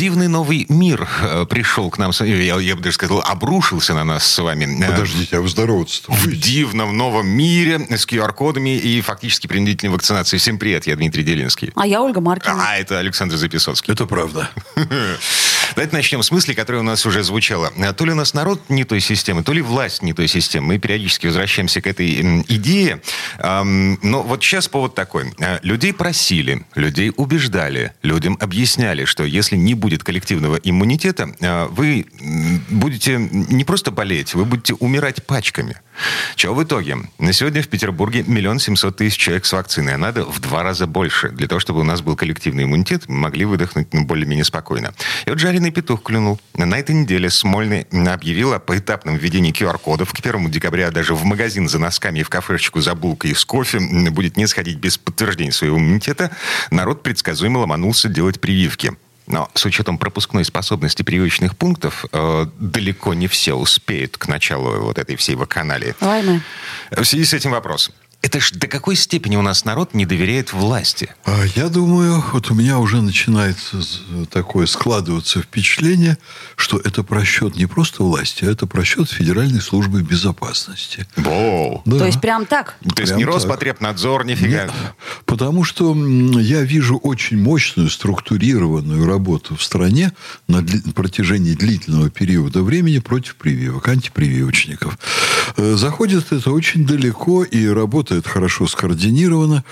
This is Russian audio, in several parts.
Дивный новый мир э, пришел к нам, с- я, я бы даже сказал, обрушился на нас с вами. Э, Подождите, а вы здороваться-то В дивном новом мире с QR-кодами и фактически принудительной вакцинацией. Всем привет, я Дмитрий Делинский. А я Ольга Маркина. А, это Александр Записоцкий. Это правда. Давайте начнем с мысли, которая у нас уже звучала. То ли у нас народ не той системы, то ли власть не той системы. Мы периодически возвращаемся к этой идее. Но вот сейчас повод такой. Э, Людей просили, людей убеждали, людям объясняли, что если не будет коллективного иммунитета, э, вы будете не просто болеть, вы будете умирать пачками. Чего в итоге? На сегодня в Петербурге миллион семьсот тысяч человек с вакциной. а Надо в два раза больше. Для того, чтобы у нас был коллективный иммунитет, мы могли выдохнуть ну, более-менее спокойно. И вот жареный петух клюнул. На этой неделе Смольный объявил о поэтапном введении QR-кодов. К 1 декабря даже в магазин за носками и в кафешечку за булкой и с кофе будет не сходить без подтверждения своего иммунитета. Народ предсказуемо ломанулся делать прививки. Но с учетом пропускной способности прививочных пунктов, э, далеко не все успеют к началу вот этой всей вакханалии. Войны. В связи с этим вопрос. Это ж до какой степени у нас народ не доверяет власти? А Я думаю, вот у меня уже начинается з- такое складываться впечатление, что это просчет не просто власти, а это просчет Федеральной службы безопасности. Воу. Да. То есть прям так? То есть не так. Роспотребнадзор, нифига. Нет, потому что я вижу очень мощную структурированную работу в стране на дли- протяжении длительного периода времени против прививок, антипрививочников. Э, Заходит это очень далеко и работает хорошо скоординировано.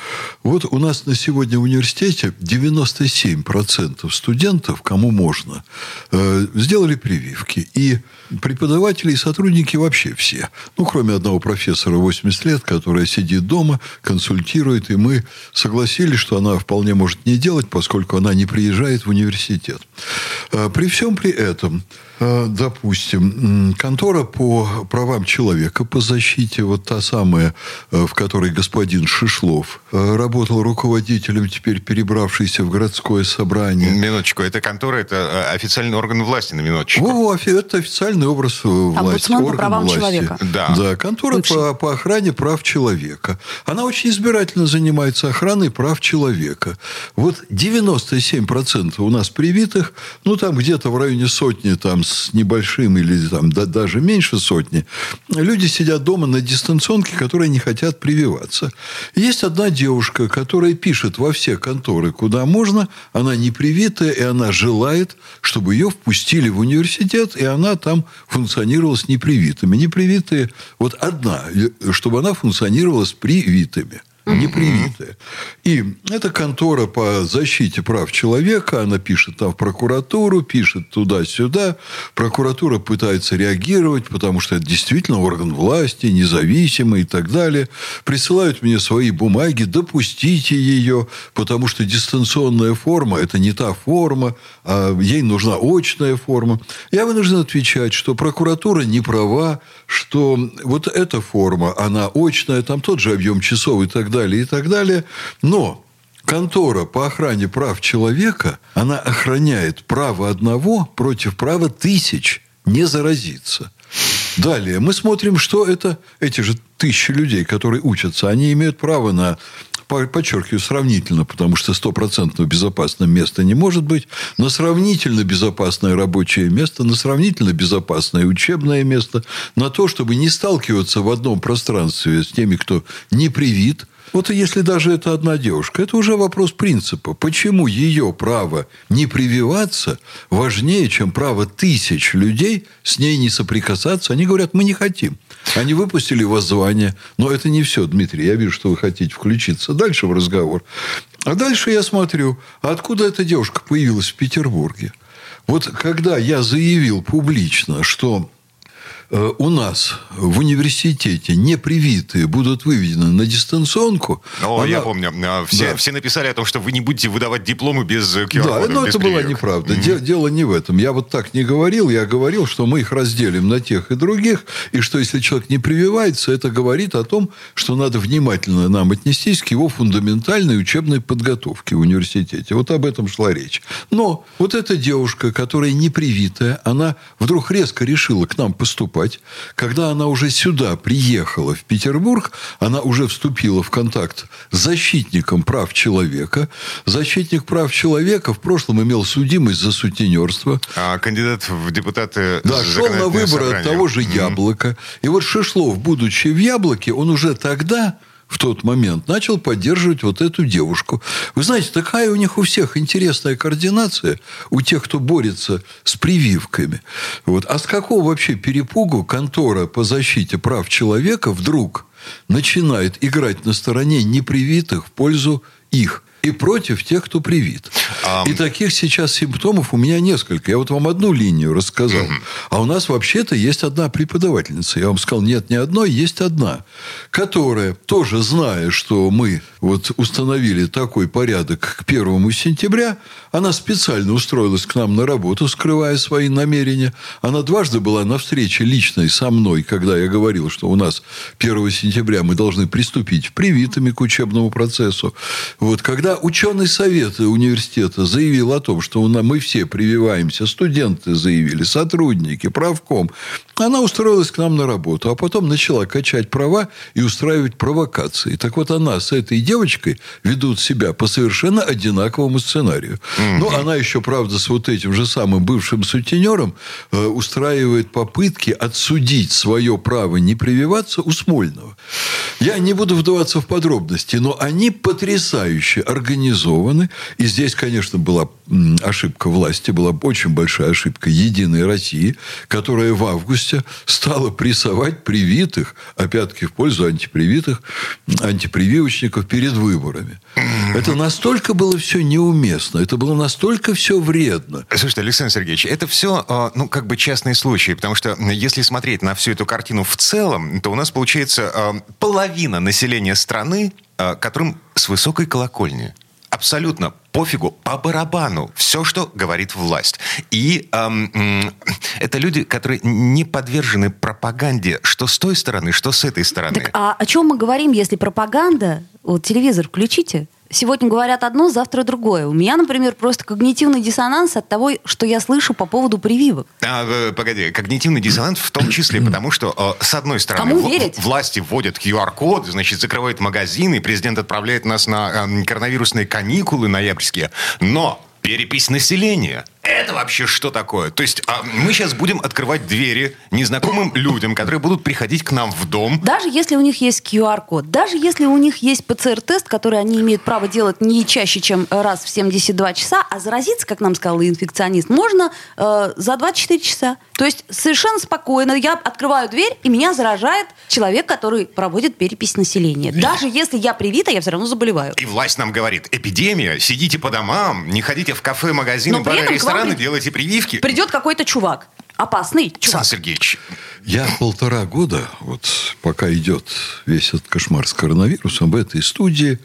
Вот у нас на сегодня в университете 97% студентов, кому можно, э, сделали прививки. И преподаватели и сотрудники вообще все. Ну, кроме одного профессора 80 лет, которая сидит дома, консультирует, и мы согласились, что она вполне может не делать, поскольку она не приезжает в университет. Э, При всем при этом, э, допустим, контора по правам человека, по защите, вот та самая, э, в которой господин Шишлов работал руководителем, теперь перебравшийся в городское собрание. Минуточку, это контора, это официальный орган власти, на минуточку. Во, это официальный образ э, власти. Омбудсмен по правам власти. человека. Да. Да, контора по, по охране прав человека. Она очень избирательно занимается охраной прав человека. Вот 97% у нас привитых, ну, там где-то в районе сотни, там, с небольшим или там да- даже меньше сотни, люди сидят дома на дистанционке, которые не хотят прививаться. Есть одна девушка, которая пишет во все конторы, куда можно, она не привитая, и она желает, чтобы ее впустили в университет, и она там функционировала с непривитыми. Непривитые, вот одна, чтобы она функционировала с привитыми. Непривитая. И эта контора по защите прав человека, она пишет там в прокуратуру, пишет туда-сюда. Прокуратура пытается реагировать, потому что это действительно орган власти, независимый и так далее. Присылают мне свои бумаги, допустите ее, потому что дистанционная форма – это не та форма, а ей нужна очная форма. Я вынужден отвечать, что прокуратура не права, что вот эта форма, она очная, там тот же объем часов и так далее, и так далее. Но контора по охране прав человека, она охраняет право одного против права тысяч не заразиться. Далее мы смотрим, что это эти же тысячи людей, которые учатся, они имеют право на по- подчеркиваю, сравнительно, потому что стопроцентно безопасного места не может быть, на сравнительно безопасное рабочее место, на сравнительно безопасное учебное место, на то, чтобы не сталкиваться в одном пространстве с теми, кто не привит. Вот если даже это одна девушка, это уже вопрос принципа. Почему ее право не прививаться важнее, чем право тысяч людей с ней не соприкасаться? Они говорят, мы не хотим. Они выпустили воззвание. Но это не все, Дмитрий. Я вижу, что вы хотите включиться дальше в разговор. А дальше я смотрю, откуда эта девушка появилась в Петербурге? Вот когда я заявил публично, что у нас в университете непривитые будут выведены на дистанционку... О, она... я помню. А, все, да. все написали о том, что вы не будете выдавать дипломы без QR-кода. Да, но это была неправда. Mm-hmm. Дело не в этом. Я вот так не говорил. Я говорил, что мы их разделим на тех и других, и что если человек не прививается, это говорит о том, что надо внимательно нам отнестись к его фундаментальной учебной подготовке в университете. Вот об этом шла речь. Но вот эта девушка, которая не привитая, она вдруг резко решила к нам поступать. Когда она уже сюда приехала, в Петербург, она уже вступила в контакт с защитником прав человека. Защитник прав человека в прошлом имел судимость за сутенерство. А кандидат в депутаты... Да, шел на выборы собрание. от того же Яблока. Mm-hmm. И вот Шишлов, будучи в Яблоке, он уже тогда в тот момент начал поддерживать вот эту девушку. Вы знаете, такая у них у всех интересная координация, у тех, кто борется с прививками. Вот. А с какого вообще перепугу контора по защите прав человека вдруг начинает играть на стороне непривитых в пользу их? И против тех, кто привит. Um... И таких сейчас симптомов у меня несколько. Я вот вам одну линию рассказал. Uh-huh. А у нас вообще-то есть одна преподавательница. Я вам сказал, нет, не одной, есть одна, которая, тоже зная, что мы вот установили такой порядок к первому сентября, она специально устроилась к нам на работу, скрывая свои намерения. Она дважды была на встрече личной со мной, когда я говорил, что у нас 1 сентября мы должны приступить привитыми к учебному процессу. Вот когда ученый совет университета заявил о том, что мы все прививаемся, студенты заявили, сотрудники, правком, она устроилась к нам на работу, а потом начала качать права и устраивать провокации. Так вот, она с этой девочкой ведут себя по совершенно одинаковому сценарию. Mm-hmm. Ну, она еще, правда, с вот этим же самым бывшим сутенером э, устраивает попытки отсудить свое право не прививаться у Смольного. Я не буду вдаваться в подробности, но они потрясающе организованы. И здесь, конечно, была ошибка власти, была очень большая ошибка Единой России, которая в августе стала прессовать привитых, опять-таки в пользу антипривитых, антипрививочников перед выборами. Это настолько было все неуместно, это было настолько все вредно. Слушайте, Александр Сергеевич, это все, а, ну, как бы частные случаи, потому что если смотреть на всю эту картину в целом, то у нас получается а, половина населения страны, которым с высокой колокольни абсолютно пофигу, по барабану, все, что говорит власть. И эм, это люди, которые не подвержены пропаганде, что с той стороны, что с этой стороны. Так, а о чем мы говорим, если пропаганда? Вот телевизор включите. Сегодня говорят одно, завтра другое. У меня, например, просто когнитивный диссонанс от того, что я слышу по поводу прививок. А, э, погоди, когнитивный диссонанс в том числе, потому что, э, с одной стороны, Кому верить? власти вводят QR-код, значит, закрывают магазины, президент отправляет нас на э, коронавирусные каникулы ноябрьские. Но перепись населения – это вообще что такое? То есть а мы сейчас будем открывать двери незнакомым людям, которые будут приходить к нам в дом. Даже если у них есть QR-код, даже если у них есть ПЦР-тест, который они имеют право делать не чаще, чем раз в 72 часа, а заразиться, как нам сказал инфекционист, можно э, за 24 часа. То есть совершенно спокойно я открываю дверь, и меня заражает человек, который проводит перепись населения. Даже если я привита, я все равно заболеваю. И власть нам говорит, эпидемия, сидите по домам, не ходите в кафе, магазины, бары, рестораны делайте прививки. Придет какой-то чувак. Опасный чувак. Сан Сергеевич. Я полтора года, вот пока идет весь этот кошмар с коронавирусом, в этой студии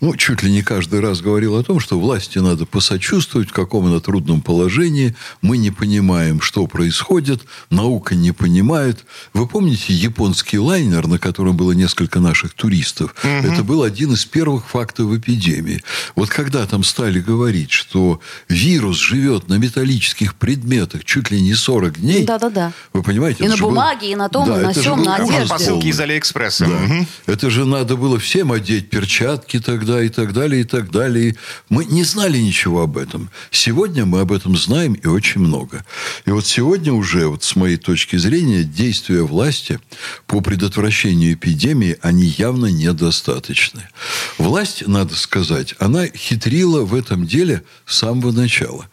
ну, чуть ли не каждый раз говорил о том, что власти надо посочувствовать, в каком она трудном положении. Мы не понимаем, что происходит. Наука не понимает. Вы помните японский лайнер, на котором было несколько наших туристов? Угу. Это был один из первых фактов эпидемии. Вот когда там стали говорить, что вирус живет на металлических предметах чуть ли не 40 дней. Да-да-да. Вы понимаете? И на бумаге, был... и на том, да, и на сём, на одежде. Посылки из Алиэкспресса. Да. Угу. Это же надо было всем одеть перчатки тогда тогда и так далее, и так далее. Мы не знали ничего об этом. Сегодня мы об этом знаем и очень много. И вот сегодня уже, вот с моей точки зрения, действия власти по предотвращению эпидемии, они явно недостаточны. Власть, надо сказать, она хитрила в этом деле с самого начала.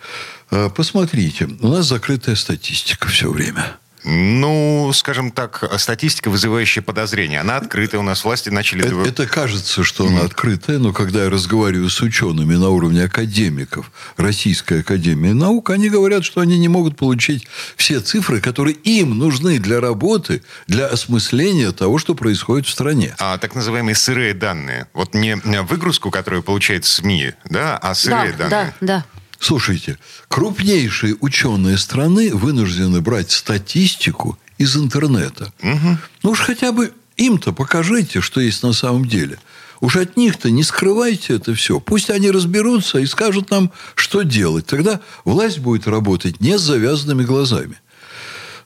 А, посмотрите, у нас закрытая статистика все время. Ну, скажем так, статистика, вызывающая подозрения. Она открытая. У нас власти начали... Это, это кажется, что она открытая, но когда я разговариваю с учеными на уровне академиков Российской Академии Наук, они говорят, что они не могут получить все цифры, которые им нужны для работы, для осмысления того, что происходит в стране. А так называемые сырые данные. Вот не выгрузку, которую получает СМИ, да, а сырые да, данные. Да, да. Слушайте, крупнейшие ученые страны вынуждены брать статистику из интернета. Угу. Ну уж хотя бы им-то покажите, что есть на самом деле. Уж от них-то не скрывайте это все. Пусть они разберутся и скажут нам, что делать. Тогда власть будет работать не с завязанными глазами.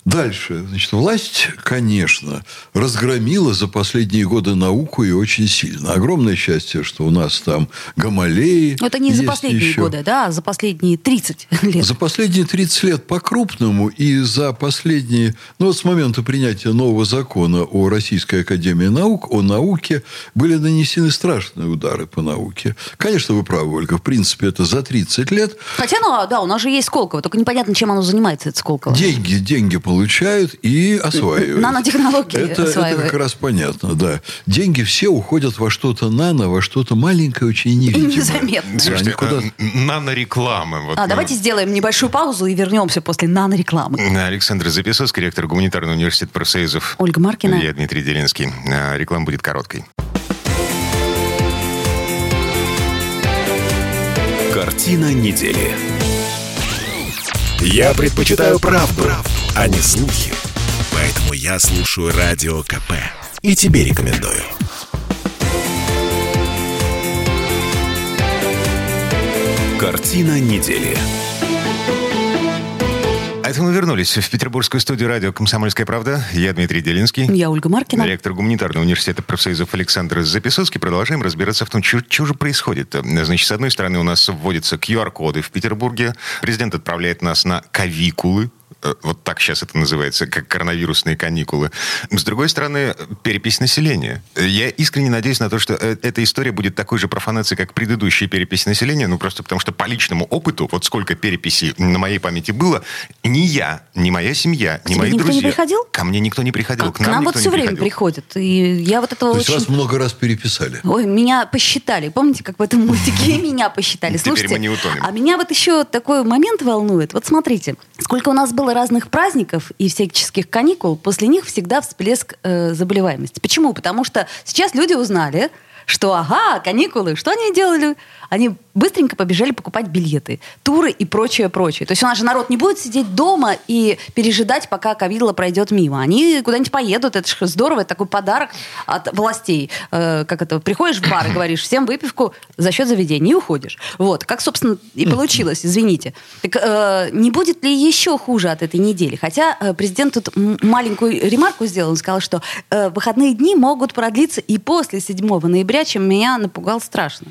Дальше. Значит, власть, конечно, разгромила за последние годы науку и очень сильно. Огромное счастье, что у нас там Гамалеи. Это не за последние еще. годы, да, а за последние 30 лет. За последние 30 лет по-крупному и за последние... Ну, вот с момента принятия нового закона о Российской Академии Наук, о науке, были нанесены страшные удары по науке. Конечно, вы правы, Ольга. В принципе, это за 30 лет. Хотя, ну, да, у нас же есть Сколково. Только непонятно, чем оно занимается, это Сколково. Деньги, деньги получают получают и осваивают. Нанотехнологии это, это как раз понятно, да. Деньги все уходят во что-то нано, во что-то маленькое, очень невидимое. И незаметно. Слушайте, никуда... нанорекламы. Вот, а, давайте сделаем небольшую паузу и вернемся после нанорекламы. Александр Записовский, ректор гуманитарного университета профсоюзов. Ольга Маркина. Я Дмитрий Делинский. А, реклама будет короткой. Картина недели. Я предпочитаю правду, правду а не слухи. Поэтому я слушаю Радио КП. И тебе рекомендую. Картина недели. А это мы вернулись в петербургскую студию радио «Комсомольская правда». Я Дмитрий Делинский. Я Ольга Маркина. Ректор гуманитарного университета профсоюзов Александр Записовский. Продолжаем разбираться в том, что, что же происходит. Значит, с одной стороны, у нас вводятся QR-коды в Петербурге. Президент отправляет нас на кавикулы вот так сейчас это называется, как коронавирусные каникулы. С другой стороны, перепись населения. Я искренне надеюсь на то, что э, эта история будет такой же профанацией, как предыдущая перепись населения, ну просто потому что по личному опыту, вот сколько переписей на моей памяти было, ни я, ни моя семья, ни мои никто друзья... не приходил? Ко мне никто не приходил, а, к нам, к нам вот все время приходил. приходят. И я вот этого То очень... есть вас много раз переписали? Ой, меня посчитали. Помните, как в этом мультике меня посчитали? Слушайте, а меня вот еще такой момент волнует. Вот смотрите, сколько у нас было разных праздников и всяческих каникул, после них всегда всплеск э, заболеваемости. Почему? Потому что сейчас люди узнали, что ага, каникулы, что они делали? Они быстренько побежали покупать билеты, туры и прочее, прочее. То есть у нас же народ не будет сидеть дома и пережидать, пока ковидла пройдет мимо. Они куда-нибудь поедут, это же здорово, это такой подарок от властей. Э, как это, приходишь в бар и говоришь, всем выпивку за счет заведения и уходишь. Вот, как, собственно, и получилось, извините. Так э, не будет ли еще хуже от этой недели? Хотя э, президент тут маленькую ремарку сделал, он сказал, что э, выходные дни могут продлиться и после 7 ноября, октября, чем меня напугал страшно.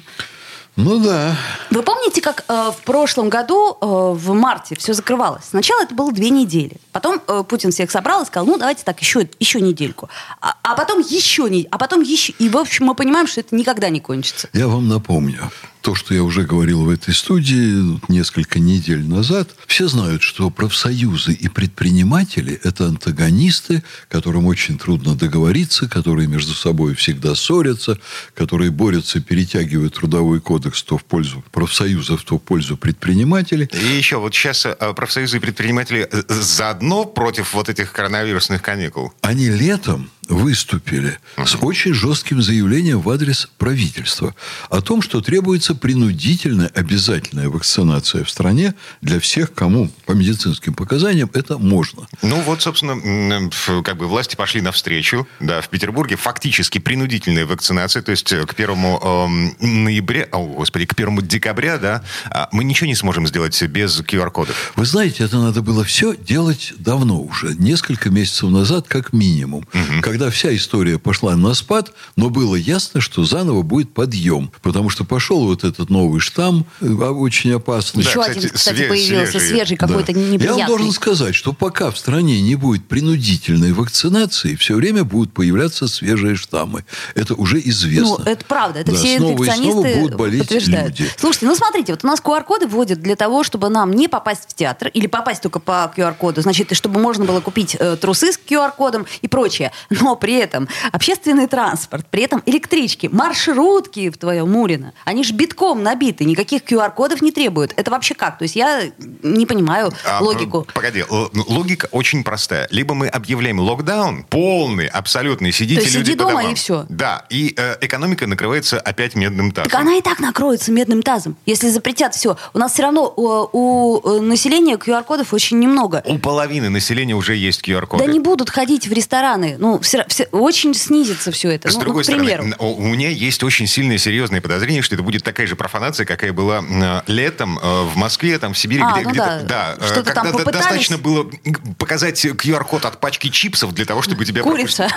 Ну да. Вы помните, как э, в прошлом году, э, в марте, все закрывалось? Сначала это было две недели. Потом э, Путин всех собрал и сказал, ну давайте так, еще, еще недельку. А, а потом еще а потом еще. И, в общем, мы понимаем, что это никогда не кончится. Я вам напомню то, что я уже говорил в этой студии несколько недель назад, все знают, что профсоюзы и предприниматели – это антагонисты, которым очень трудно договориться, которые между собой всегда ссорятся, которые борются, перетягивают трудовой кодекс то в пользу профсоюзов, то в пользу предпринимателей. И еще вот сейчас э, профсоюзы и предприниматели э, заодно против вот этих коронавирусных каникул. Они летом выступили с очень жестким заявлением в адрес правительства о том, что требуется принудительная обязательная вакцинация в стране для всех, кому по медицинским показаниям это можно. Ну вот, собственно, как бы власти пошли навстречу. Да, в Петербурге фактически принудительная вакцинация, то есть э, к первому э, ноября, о, господи, к первому декабря, да, а мы ничего не сможем сделать без QR-кодов. Вы знаете, это надо было все делать давно уже, несколько месяцев назад как минимум, угу когда вся история пошла на спад, но было ясно, что заново будет подъем. Потому что пошел вот этот новый штамм, э, очень опасный. Еще Да, один, кстати, кстати, появился, свежий. свежий, какой-то Да. неприятный. Я вам должен сказать, что пока в стране не будет принудительной вакцинации, все время будут появляться свежие штаммы. Это уже известно. Ну, это правда. Это Да, все снова и инфекционисты снова будут болеть подтверждают. люди. Слушайте, ну смотрите, вот у нас QR-коды вводят для того, чтобы нам не попасть в театр или попасть только по QR-коду. Значит, и чтобы можно было купить э, трусы с QR-кодом и прочее. Но при этом общественный транспорт, при этом электрички, маршрутки в твоем Мурино, они же битком набиты, никаких QR-кодов не требуют. Это вообще как? То есть я не понимаю А, логику. п- Погоди, л- логика очень простая. Либо мы объявляем локдаун, полный, абсолютный, сидите То есть люди сиди дома домам. и всё. Да, и э, экономика накрывается опять медным тазом. Так она и так накроется медным тазом, если запретят все. У нас все равно у, у, э, населения QR-кодов очень немного. У половины населения уже есть QR-коды. Да не будут ходить в рестораны. Ну, все, все- очень снизится все это. С ну, ну, другой примеру. стороны, у у меня есть очень сильное серьезное подозрение, что это будет такая же профанация, какая была э, летом э, в Москве, там в Сибири, А, где ну где-то, да. э, Что-то там когда до- попытались. достаточно было показать QR-код от пачки чипсов для того, чтобы тебя Курица.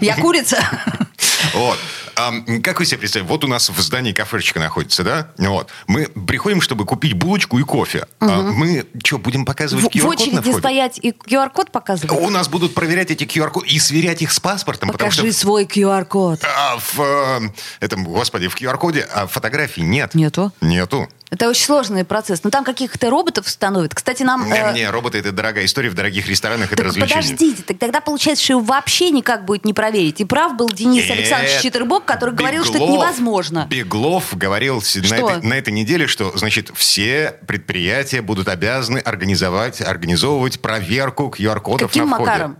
Я курица. Вот. Ам, как вы себе представляете? Вот у нас в здании кафешечка находится, да? Вот. Мы приходим, чтобы купить булочку и кофе. А мы что, будем показывать В, в QR-код на очереди стоять и QR-код показывать? У нас будут проверять эти QR-коды и сверять их с паспортом, Покажи потому что свой QR-код. а, в э, этом, господи, в QR-коде а фотографий нет. Нету. Нету. Это очень сложный процесс. Но там каких-то роботов установят. Кстати, нам... Не, э, не, роботы это дорогая история в дорогих ресторанах, это Так развлечение. подождите, так тогда получается, что его вообще никак будет не проверить. И прав был Денис Нет. Александрович Читербок, который говорил, что это Беглов- невозможно. Беглов говорил на этой, на этой неделе, что, значит, все предприятия будут обязаны организовать, организовывать проверку QR-кодов Каким на входе. макаром?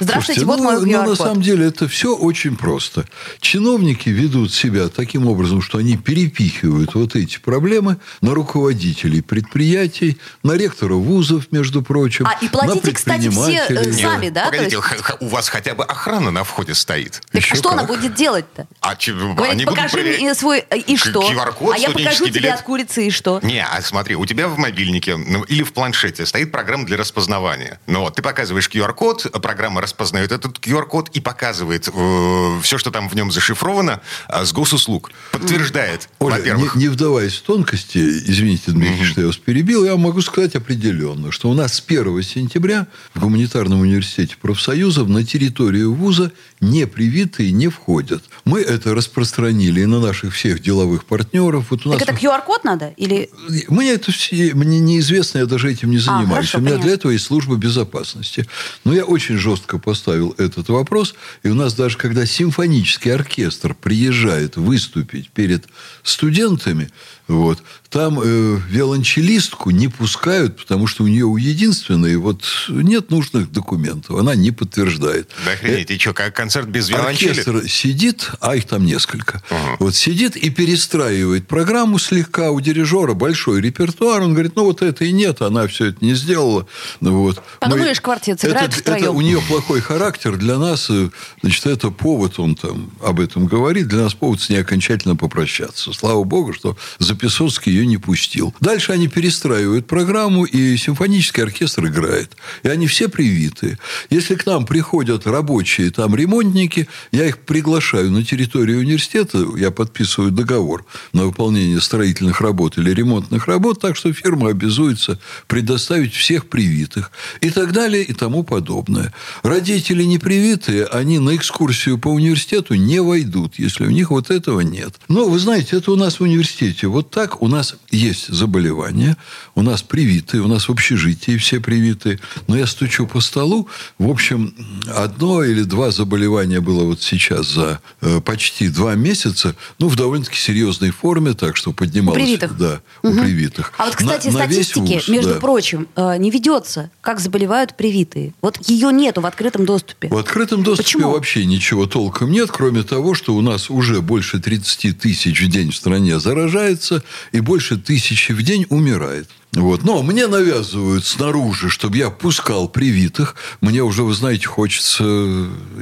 Здравствуйте, Слушайте, вот ну, мой ну, на QR-код. самом деле это все очень просто. Чиновники ведут себя таким образом, что они перепихивают вот эти проблемы на руководителей предприятий, на ректора вузов, между прочим. А, и платите, на кстати, все, э, предпринимателей. сами, да? Погодите, есть- у вас хотя бы охрана на входе стоит. Так Еще что она как. будет делать-то? А че- Говорит, они будут покажи проверять- мне свой... э, И что? А я покажу студенческий тебе билет. от курицы, и что? Не, а смотри, у тебя в мобильнике ну, или в планшете стоит программа для распознавания. Ну вот, ты показываешь QR-код, программа распознает этот QR-код и показывает э, все, что там в нем зашифровано, а, с госуслуг. Подтверждает, Оля, во-первых. не, не вдаваясь в тонкости, извините, Дмитрий, что я вас перебил, я могу сказать определенно, что у нас с 1 сентября в Гуманитарном университете профсоюзов на территорию вуза непривитые не входят. Мы это распространили и на наших всех деловых партнеров. Вот у нас Так это QR-код надо? Или... мне это все, мне неизвестно, я даже этим не занимаюсь. А, хорошо, у меня понятно. для этого есть служба безопасности. Но я очень жестко поставил этот вопрос. И у нас даже, когда симфонический оркестр приезжает выступить перед студентами, вот, там э, виолончелистку не пускают, потому что у нее у единственной вот нет нужных документов. Она не подтверждает. Да охренеть, и что, как концерт без виолончели? Оркестр сидит, а их там несколько. Ага. Вот сидит и перестраивает программу слегка. У дирижера большой репертуар. Он говорит, ну вот это и нет, она все это не сделала. Ну, вот. Подумаешь, квартет сыграют это, это у нее плохой характер. Для нас, э, значит, это повод, он там об этом говорит, для нас повод с ней окончательно попрощаться. Слава богу, что Записоцкий ее не пустил. Дальше они перестраивают программу, и симфонический оркестр играет. И они все привитые. Если к нам приходят рабочие, там, ремонтники, я их приглашаю на территорию университета, я подписываю договор на выполнение строительных работ или ремонтных работ, так что фирма обязуется предоставить всех привитых и так далее и тому подобное. Родители непривитые, они на экскурсию по университету не войдут, если у них вот этого нет. Но, вы знаете, это у нас в университете. Вот так у нас есть заболевания, у нас привитые, у нас в общежитии все привитые. Но я стучу по столу. В общем, одно или два заболевания было вот сейчас за э, почти два месяца, ну, в довольно-таки серьезной форме, так что поднималось... У привитых? Да, у привитых. А вот, кстати, На- на статистики, вуз, между да. прочим, э, не ведется, как заболевают привитые. Вот ее нету в открытом доступе. В открытом доступе Почему? вообще ничего толком нет, кроме того, что у нас уже больше 30 тысяч в день в стране заражается и больше тысячи в день умирает. Вот. Но мне навязывают снаружи, чтобы я пускал привитых. Мне уже, вы знаете, хочется...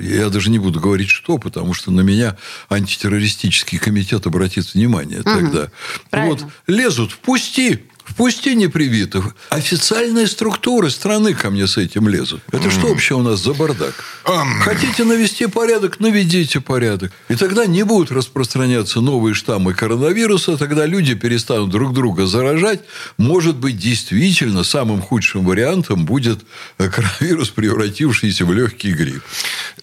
Я даже не буду говорить, что, потому что на меня антитеррористический комитет обратит внимание тогда. Правильно. Вот. Лезут, впусти. Впусти непривитых. Официальные структуры страны ко мне с этим лезут. Это что вообще у нас за бардак? Хотите навести порядок, наведите порядок. И тогда не будут распространяться новые штаммы коронавируса, тогда люди перестанут друг друга заражать. Может быть, действительно, самым худшим вариантом будет коронавирус, превратившийся в легкий грипп.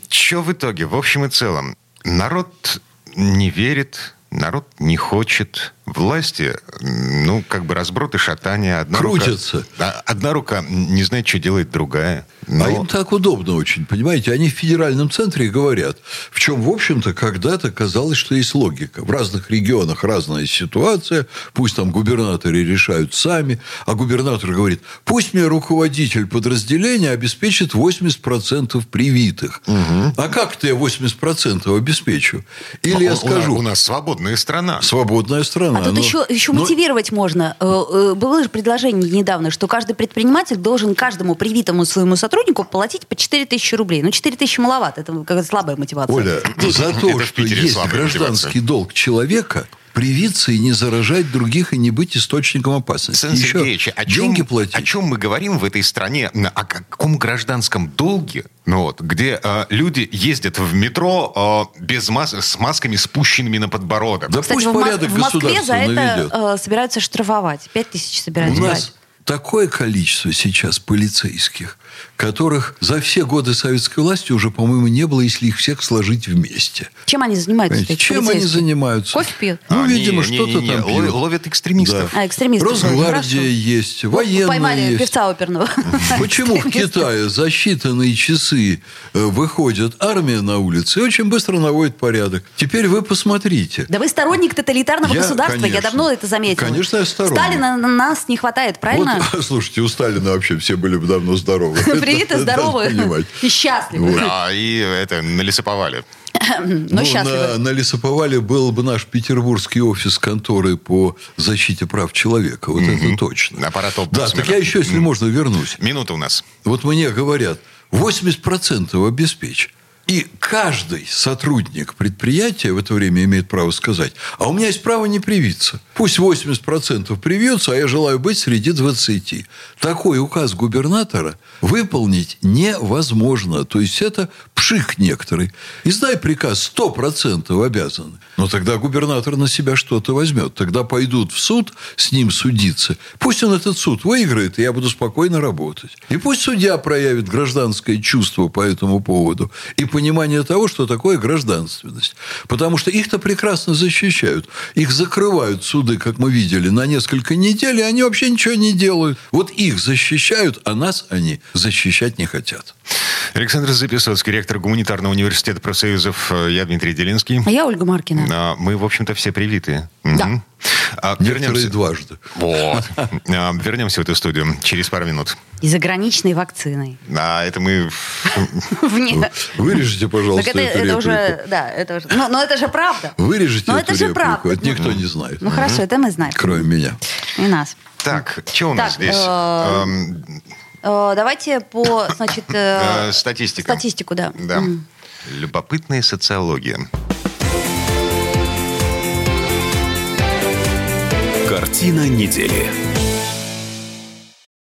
Что в итоге? В общем и целом, народ не верит, народ не хочет, власти, ну, как бы разброд и шатание. Одна Крутятся. Рука, одна рука не знает, что делает другая. Но... А им так удобно очень, понимаете? Они в федеральном центре говорят, в чем, в общем-то, когда-то казалось, что есть логика. В разных регионах разная ситуация, пусть там губернаторы решают сами, а губернатор говорит, пусть мне руководитель подразделения обеспечит 80% привитых. Угу. А как-то я 80% обеспечу? Или Но, я скажу... У нас свободная страна. Свободная страна. А тут но... еще, еще но... мотивировать можно. Э, э, было же предложение недавно, что каждый предприниматель должен каждому привитому своему сотруднику платить по 4 тысячи рублей. Ну, 4 тысячи маловато, это как слабая мотивация. Оля, за то, что есть гражданский долг человека, привиться и не заражать других и не быть источником опасности. Сан Еще Сергеевич, о чем, деньги платить. О чем мы говорим в этой стране? О каком гражданском долге? Ну вот, где э, люди ездят в метро э, без мас с масками спущенными на подбородок. Да Кстати, пусть в, порядок в Москве за это э, собираются штрафовать. 5 тысяч собираются У нас такое количество сейчас полицейских, которых за все годы советской власти уже, по-моему, не было, если их всех сложить вместе. Чем они занимаются? Эти Чем они занимаются? Кофе пьют? Ну, а, видимо, что-то там пьют. Ловят экстремистов. Да. А, экстремистов. Росгвардия есть, военные Поймали есть. певца оперного. Почему в Китае за считанные часы э, выходит армия на улицы и очень быстро наводит порядок? Теперь вы посмотрите. Да вы сторонник тоталитарного я, государства, конечно, я давно это заметил. Конечно, я сторонник. Сталина на нас не хватает, правильно? Вот, слушайте, у Сталина вообще все были бы давно здоровы. Привиты, здоровы и счастливы. Да, и это, налесоповали. Но ну, на, на Лесоповале был бы наш петербургский офис конторы по защите прав человека. Вот mm-hmm. это точно. Аппарат Да, так я еще, если mm-hmm. можно, вернусь. Минута у нас. Вот мне говорят, 80% обеспечь. И каждый сотрудник предприятия в это время имеет право сказать, а у меня есть право не привиться. Пусть 80% привьется, а я желаю быть среди 20. Такой указ губернатора выполнить невозможно. То есть, это пшик некоторый. Издай приказ 100% обязаны. Но тогда губернатор на себя что-то возьмет. Тогда пойдут в суд с ним судиться. Пусть он этот суд выиграет, и я буду спокойно работать. И пусть судья проявит гражданское чувство по этому поводу. И понимание того, что такое гражданственность. Потому что их-то прекрасно защищают. Их закрывают суды, как мы видели, на несколько недель, и они вообще ничего не делают. Вот их защищают, а нас они защищать не хотят. Александр Записоцкий, ректор гуманитарного университета профсоюзов. Я Дмитрий Делинский. А я Ольга Маркина. А, мы, в общем-то, все привиты. Да. А, вернемся дважды. Вот. А, вернемся в эту студию через пару минут. И заграничной вакциной. А это мы... Вырежите, пожалуйста, это, эту это уже, да, это уже... Но, но это же правда. Вырежите но эту это же правда. это никто не знает. Ну хорошо, это мы знаем. Кроме меня. И нас. Так, что у нас здесь? Э, э, давайте по, значит... Э, статистику. Статистику, да. Да. Любопытная социология. Картина недели.